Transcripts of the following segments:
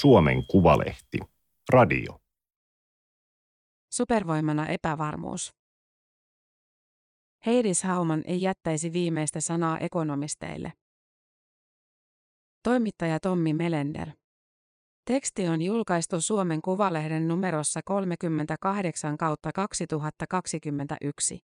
Suomen Kuvalehti. Radio. Supervoimana epävarmuus. Heidis Hauman ei jättäisi viimeistä sanaa ekonomisteille. Toimittaja Tommi Melender. Teksti on julkaistu Suomen Kuvalehden numerossa 38 kautta 2021.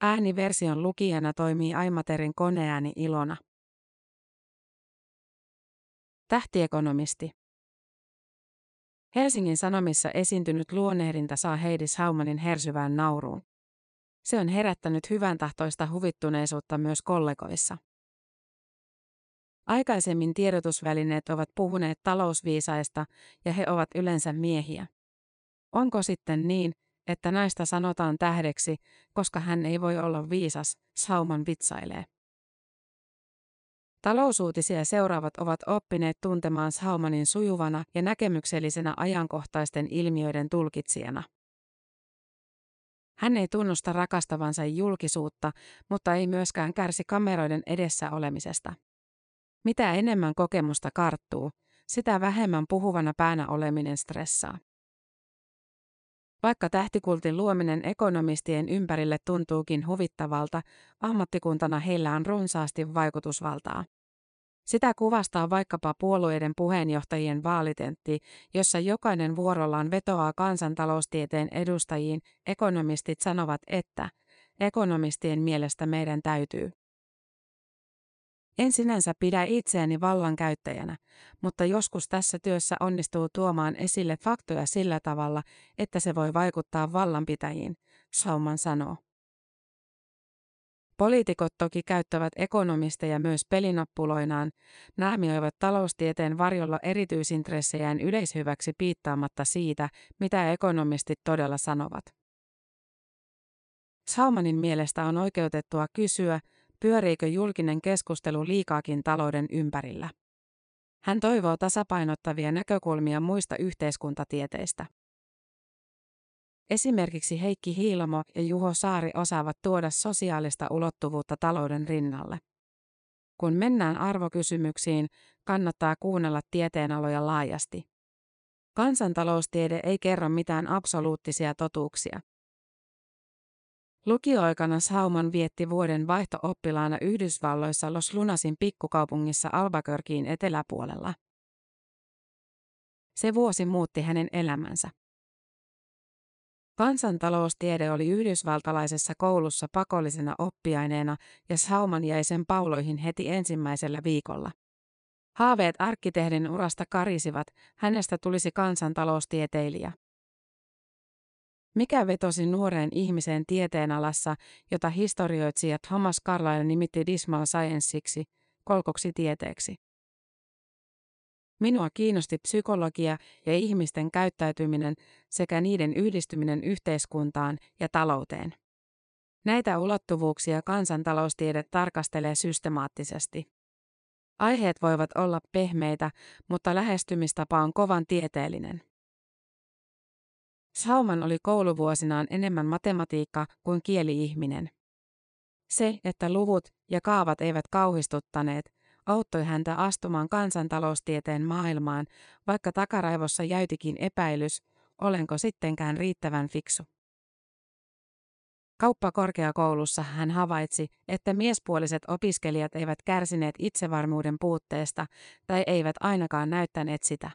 Ääniversion lukijana toimii Aimaterin koneääni Ilona. Tähtiekonomisti. Helsingin Sanomissa esiintynyt luonnehdinta saa Heidis Haumanin hersyvään nauruun. Se on herättänyt hyvän tahtoista huvittuneisuutta myös kollegoissa. Aikaisemmin tiedotusvälineet ovat puhuneet talousviisaista ja he ovat yleensä miehiä. Onko sitten niin, että naista sanotaan tähdeksi, koska hän ei voi olla viisas, Sauman vitsailee. Talousuutisia seuraavat ovat oppineet tuntemaan Saumanin sujuvana ja näkemyksellisenä ajankohtaisten ilmiöiden tulkitsijana. Hän ei tunnusta rakastavansa julkisuutta, mutta ei myöskään kärsi kameroiden edessä olemisesta. Mitä enemmän kokemusta karttuu, sitä vähemmän puhuvana päänä oleminen stressaa. Vaikka tähtikultin luominen ekonomistien ympärille tuntuukin huvittavalta, ammattikuntana heillä on runsaasti vaikutusvaltaa. Sitä kuvastaa vaikkapa puolueiden puheenjohtajien vaalitentti, jossa jokainen vuorollaan vetoaa kansantaloustieteen edustajiin, ekonomistit sanovat, että ekonomistien mielestä meidän täytyy. En sinänsä pidä itseäni vallankäyttäjänä, mutta joskus tässä työssä onnistuu tuomaan esille faktoja sillä tavalla, että se voi vaikuttaa vallanpitäjiin, Sauman sanoo. Poliitikot toki käyttävät ekonomisteja myös pelinappuloinaan, naamioivat taloustieteen varjolla erityisintressejään yleishyväksi piittaamatta siitä, mitä ekonomistit todella sanovat. Saumanin mielestä on oikeutettua kysyä, pyöriikö julkinen keskustelu liikaakin talouden ympärillä. Hän toivoo tasapainottavia näkökulmia muista yhteiskuntatieteistä. Esimerkiksi Heikki Hiilamo ja Juho Saari osaavat tuoda sosiaalista ulottuvuutta talouden rinnalle. Kun mennään arvokysymyksiin, kannattaa kuunnella tieteenaloja laajasti. Kansantaloustiede ei kerro mitään absoluuttisia totuuksia. Lukioaikana Sauman vietti vuoden vaihto-oppilaana Yhdysvalloissa Los Lunasin pikkukaupungissa Albuquerqueen eteläpuolella. Se vuosi muutti hänen elämänsä. Kansantaloustiede oli yhdysvaltalaisessa koulussa pakollisena oppiaineena ja Sauman jäi sen pauloihin heti ensimmäisellä viikolla. Haaveet arkkitehdin urasta karisivat, hänestä tulisi kansantaloustieteilijä. Mikä vetosi nuoreen ihmiseen tieteenalassa, jota historioitsijat Thomas Carlyle nimitti dismal scienceiksi, kolkoksi tieteeksi? Minua kiinnosti psykologia ja ihmisten käyttäytyminen sekä niiden yhdistyminen yhteiskuntaan ja talouteen. Näitä ulottuvuuksia kansantaloustiede tarkastelee systemaattisesti. Aiheet voivat olla pehmeitä, mutta lähestymistapa on kovan tieteellinen. Sauman oli kouluvuosinaan enemmän matematiikka kuin kieli-ihminen. Se, että luvut ja kaavat eivät kauhistuttaneet, auttoi häntä astumaan kansantaloustieteen maailmaan, vaikka takaraivossa jäytikin epäilys, olenko sittenkään riittävän fiksu. Kauppakorkeakoulussa hän havaitsi, että miespuoliset opiskelijat eivät kärsineet itsevarmuuden puutteesta tai eivät ainakaan näyttäneet sitä.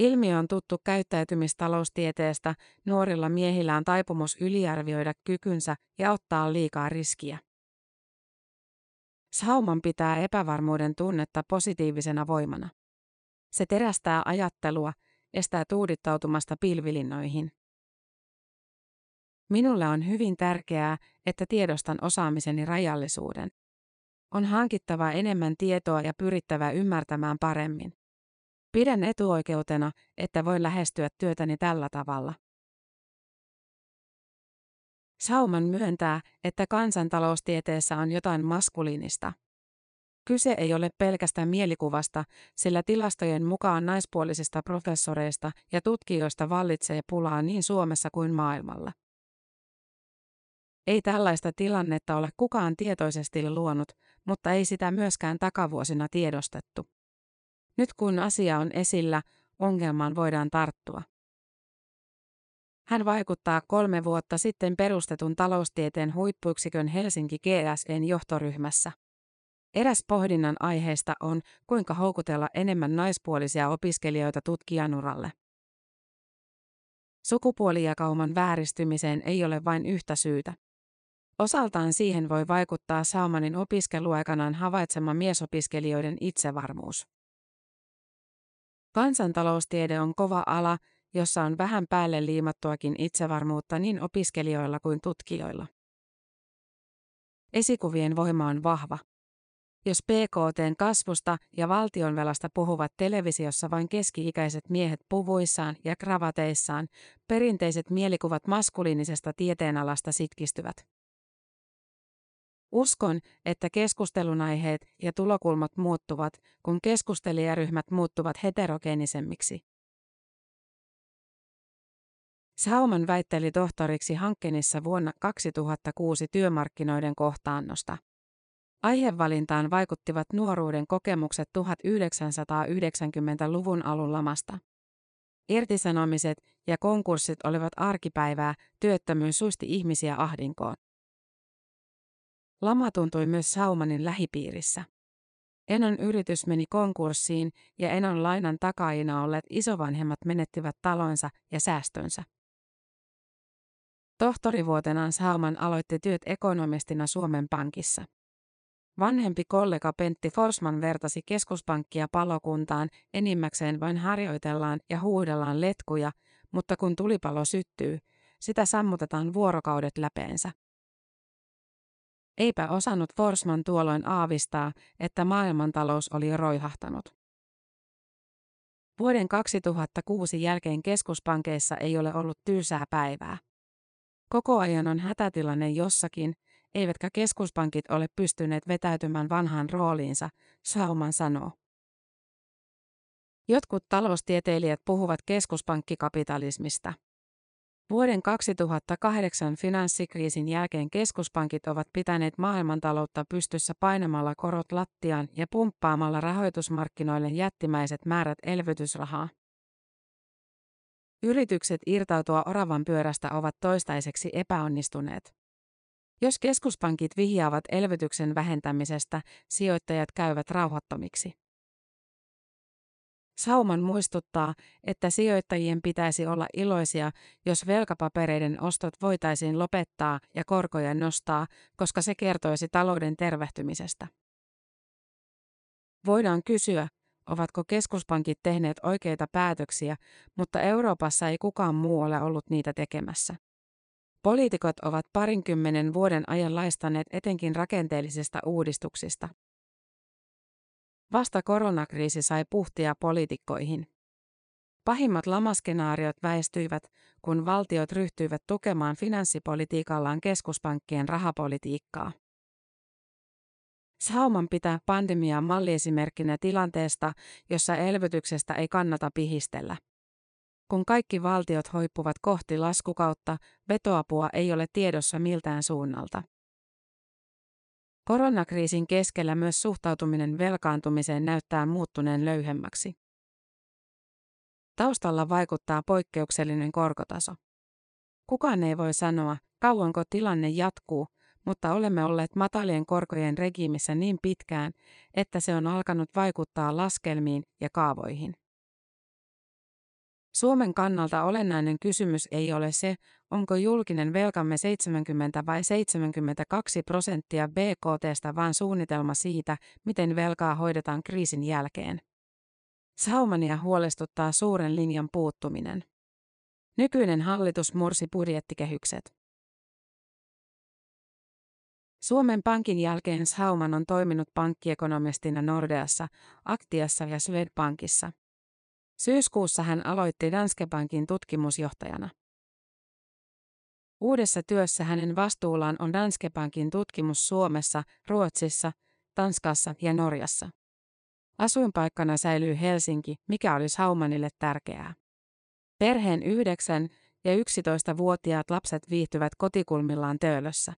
Ilmiö on tuttu käyttäytymistaloustieteestä, nuorilla miehillä on taipumus yliarvioida kykynsä ja ottaa liikaa riskiä. Sauman pitää epävarmuuden tunnetta positiivisena voimana. Se terästää ajattelua, estää tuudittautumasta pilvilinnoihin. Minulle on hyvin tärkeää, että tiedostan osaamiseni rajallisuuden. On hankittava enemmän tietoa ja pyrittävä ymmärtämään paremmin. Pidän etuoikeutena, että voin lähestyä työtäni tällä tavalla. Sauman myöntää, että kansantaloustieteessä on jotain maskuliinista. Kyse ei ole pelkästään mielikuvasta, sillä tilastojen mukaan naispuolisista professoreista ja tutkijoista vallitsee pulaa niin Suomessa kuin maailmalla. Ei tällaista tilannetta ole kukaan tietoisesti luonut, mutta ei sitä myöskään takavuosina tiedostettu. Nyt kun asia on esillä, ongelmaan voidaan tarttua. Hän vaikuttaa kolme vuotta sitten perustetun taloustieteen huippuyksikön Helsinki GSN johtoryhmässä. Eräs pohdinnan aiheesta on, kuinka houkutella enemmän naispuolisia opiskelijoita tutkijanuralle. Sukupuolijakauman vääristymiseen ei ole vain yhtä syytä. Osaltaan siihen voi vaikuttaa Saumanin opiskeluaikanaan havaitsema miesopiskelijoiden itsevarmuus. Kansantaloustiede on kova ala, jossa on vähän päälle liimattuakin itsevarmuutta niin opiskelijoilla kuin tutkijoilla. Esikuvien voima on vahva. Jos PKTn kasvusta ja valtionvelasta puhuvat televisiossa vain keski-ikäiset miehet puvuissaan ja kravateissaan, perinteiset mielikuvat maskuliinisesta tieteenalasta sitkistyvät. Uskon, että keskustelunaiheet ja tulokulmat muuttuvat, kun keskustelijaryhmät muuttuvat heterogeenisemmiksi. Sauman väitteli tohtoriksi Hankkenissa vuonna 2006 työmarkkinoiden kohtaannosta. Aihevalintaan vaikuttivat nuoruuden kokemukset 1990-luvun alun lamasta. Irtisanomiset ja konkurssit olivat arkipäivää, työttömyys suisti ihmisiä ahdinkoon. Lama tuntui myös Saumanin lähipiirissä. Enon yritys meni konkurssiin ja Enon lainan takaina olleet isovanhemmat menettivät talonsa ja säästönsä. Tohtorivuotenaan Sauman aloitti työt ekonomistina Suomen Pankissa. Vanhempi kollega Pentti Forsman vertasi keskuspankkia palokuntaan, enimmäkseen vain harjoitellaan ja huudellaan letkuja, mutta kun tulipalo syttyy, sitä sammutetaan vuorokaudet läpeensä. Eipä osannut Forsman tuolloin aavistaa, että maailmantalous oli roihahtanut. Vuoden 2006 jälkeen keskuspankeissa ei ole ollut tyysää päivää. Koko ajan on hätätilanne jossakin, eivätkä keskuspankit ole pystyneet vetäytymään vanhaan rooliinsa, Sauman sanoo. Jotkut taloustieteilijät puhuvat keskuspankkikapitalismista. Vuoden 2008 finanssikriisin jälkeen keskuspankit ovat pitäneet maailmantaloutta pystyssä painamalla korot lattiaan ja pumppaamalla rahoitusmarkkinoille jättimäiset määrät elvytysrahaa. Yritykset irtautua oravan pyörästä ovat toistaiseksi epäonnistuneet. Jos keskuspankit vihjaavat elvytyksen vähentämisestä, sijoittajat käyvät rauhattomiksi. Sauman muistuttaa, että sijoittajien pitäisi olla iloisia, jos velkapapereiden ostot voitaisiin lopettaa ja korkoja nostaa, koska se kertoisi talouden tervehtymisestä. Voidaan kysyä, ovatko keskuspankit tehneet oikeita päätöksiä, mutta Euroopassa ei kukaan muu ole ollut niitä tekemässä. Poliitikot ovat parinkymmenen vuoden ajan laistaneet etenkin rakenteellisista uudistuksista. Vasta koronakriisi sai puhtia poliitikkoihin. Pahimmat lamaskenaariot väistyivät, kun valtiot ryhtyivät tukemaan finanssipolitiikallaan keskuspankkien rahapolitiikkaa. Sauman pitää pandemiaa malliesimerkkinä tilanteesta, jossa elvytyksestä ei kannata pihistellä. Kun kaikki valtiot hoippuvat kohti laskukautta, vetoapua ei ole tiedossa miltään suunnalta. Koronakriisin keskellä myös suhtautuminen velkaantumiseen näyttää muuttuneen löyhemmäksi. Taustalla vaikuttaa poikkeuksellinen korkotaso. Kukaan ei voi sanoa, kauanko tilanne jatkuu, mutta olemme olleet matalien korkojen regiimissä niin pitkään, että se on alkanut vaikuttaa laskelmiin ja kaavoihin. Suomen kannalta olennainen kysymys ei ole se, onko julkinen velkamme 70 vai 72 prosenttia BKTstä, vaan suunnitelma siitä, miten velkaa hoidetaan kriisin jälkeen. Saumania huolestuttaa suuren linjan puuttuminen. Nykyinen hallitus mursi budjettikehykset. Suomen Pankin jälkeen Sauman on toiminut pankkiekonomistina Nordeassa, Aktiassa ja Swedbankissa. Syyskuussa hän aloitti Danske Bankin tutkimusjohtajana. Uudessa työssä hänen vastuullaan on Danske Bankin tutkimus Suomessa, Ruotsissa, Tanskassa ja Norjassa. Asuinpaikkana säilyy Helsinki, mikä olisi Haumanille tärkeää. Perheen 9 ja 11-vuotiaat lapset viihtyvät kotikulmillaan Töölössä.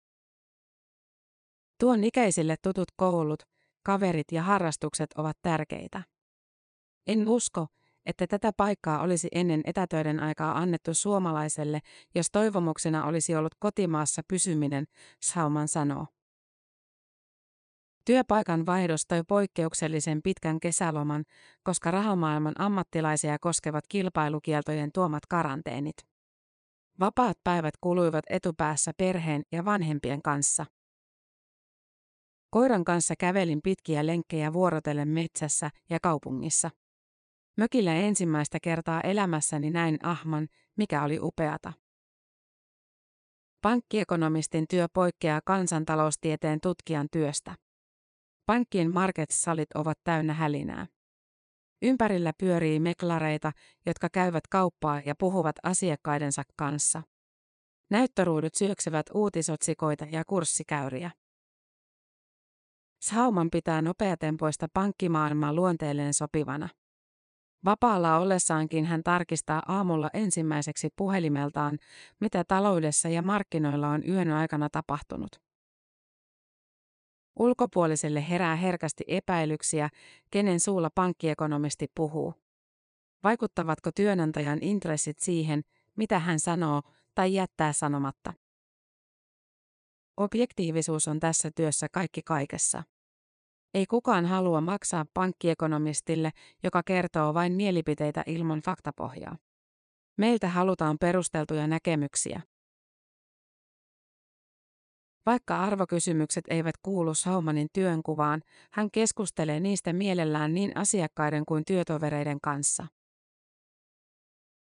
Tuon ikäisille tutut koulut, kaverit ja harrastukset ovat tärkeitä. En usko, että tätä paikkaa olisi ennen etätöiden aikaa annettu suomalaiselle, jos toivomuksena olisi ollut kotimaassa pysyminen, Sauman sanoo. Työpaikan vaihdos toi poikkeuksellisen pitkän kesäloman, koska rahamaailman ammattilaisia koskevat kilpailukieltojen tuomat karanteenit. Vapaat päivät kuluivat etupäässä perheen ja vanhempien kanssa. Koiran kanssa kävelin pitkiä lenkkejä vuorotellen metsässä ja kaupungissa. Mökillä ensimmäistä kertaa elämässäni näin ahman, mikä oli upeata. Pankkiekonomistin työ poikkeaa kansantaloustieteen tutkijan työstä. Pankkien market-salit ovat täynnä hälinää. Ympärillä pyörii meklareita, jotka käyvät kauppaa ja puhuvat asiakkaidensa kanssa. Näyttöruudut syöksevät uutisotsikoita ja kurssikäyriä. Sauman pitää nopeatempoista pankkimaailmaa luonteelleen sopivana. Vapaalla ollessaankin hän tarkistaa aamulla ensimmäiseksi puhelimeltaan, mitä taloudessa ja markkinoilla on yön aikana tapahtunut. Ulkopuoliselle herää herkästi epäilyksiä, kenen suulla pankkiekonomisti puhuu. Vaikuttavatko työnantajan intressit siihen, mitä hän sanoo tai jättää sanomatta? Objektiivisuus on tässä työssä kaikki kaikessa. Ei kukaan halua maksaa pankkiekonomistille, joka kertoo vain mielipiteitä ilman faktapohjaa. Meiltä halutaan perusteltuja näkemyksiä. Vaikka arvokysymykset eivät kuulu Saumanin työnkuvaan, hän keskustelee niistä mielellään niin asiakkaiden kuin työtovereiden kanssa.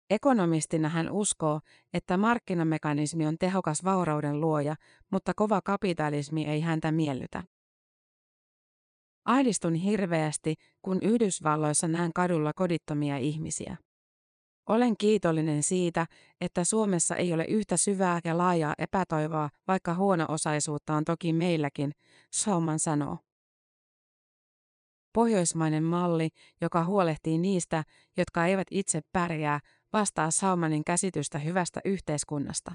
Ekonomistina hän uskoo, että markkinamekanismi on tehokas vaurauden luoja, mutta kova kapitalismi ei häntä miellytä. Ahdistun hirveästi, kun Yhdysvalloissa näen kadulla kodittomia ihmisiä. Olen kiitollinen siitä, että Suomessa ei ole yhtä syvää ja laajaa epätoivoa, vaikka huono-osaisuutta on toki meilläkin, Sauman sanoo. Pohjoismainen malli, joka huolehtii niistä, jotka eivät itse pärjää, vastaa Saumanin käsitystä hyvästä yhteiskunnasta.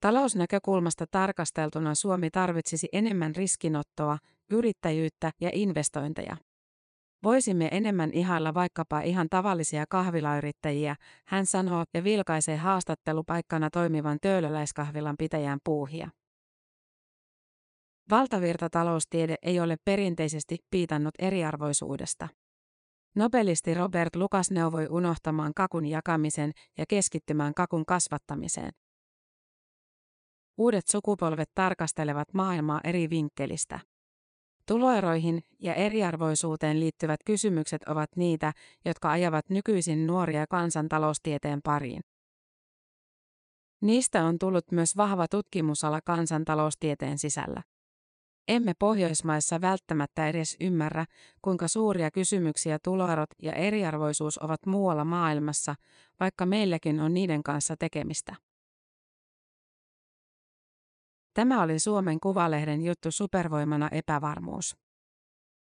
Talousnäkökulmasta tarkasteltuna Suomi tarvitsisi enemmän riskinottoa, yrittäjyyttä ja investointeja. Voisimme enemmän ihailla vaikkapa ihan tavallisia kahvilayrittäjiä, hän sanoo ja vilkaisee haastattelupaikkana toimivan töölöläiskahvilan pitäjän puuhia. Valtavirtataloustiede ei ole perinteisesti piitannut eriarvoisuudesta. Nobelisti Robert Lucas neuvoi unohtamaan kakun jakamisen ja keskittymään kakun kasvattamiseen. Uudet sukupolvet tarkastelevat maailmaa eri vinkkelistä. Tuloeroihin ja eriarvoisuuteen liittyvät kysymykset ovat niitä, jotka ajavat nykyisin nuoria kansantaloustieteen pariin. Niistä on tullut myös vahva tutkimusala kansantaloustieteen sisällä. Emme Pohjoismaissa välttämättä edes ymmärrä, kuinka suuria kysymyksiä tuloerot ja eriarvoisuus ovat muualla maailmassa, vaikka meilläkin on niiden kanssa tekemistä. Tämä oli Suomen Kuvalehden juttu supervoimana epävarmuus.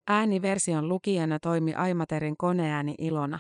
Ääniversion lukijana toimi Aimaterin koneääni Ilona.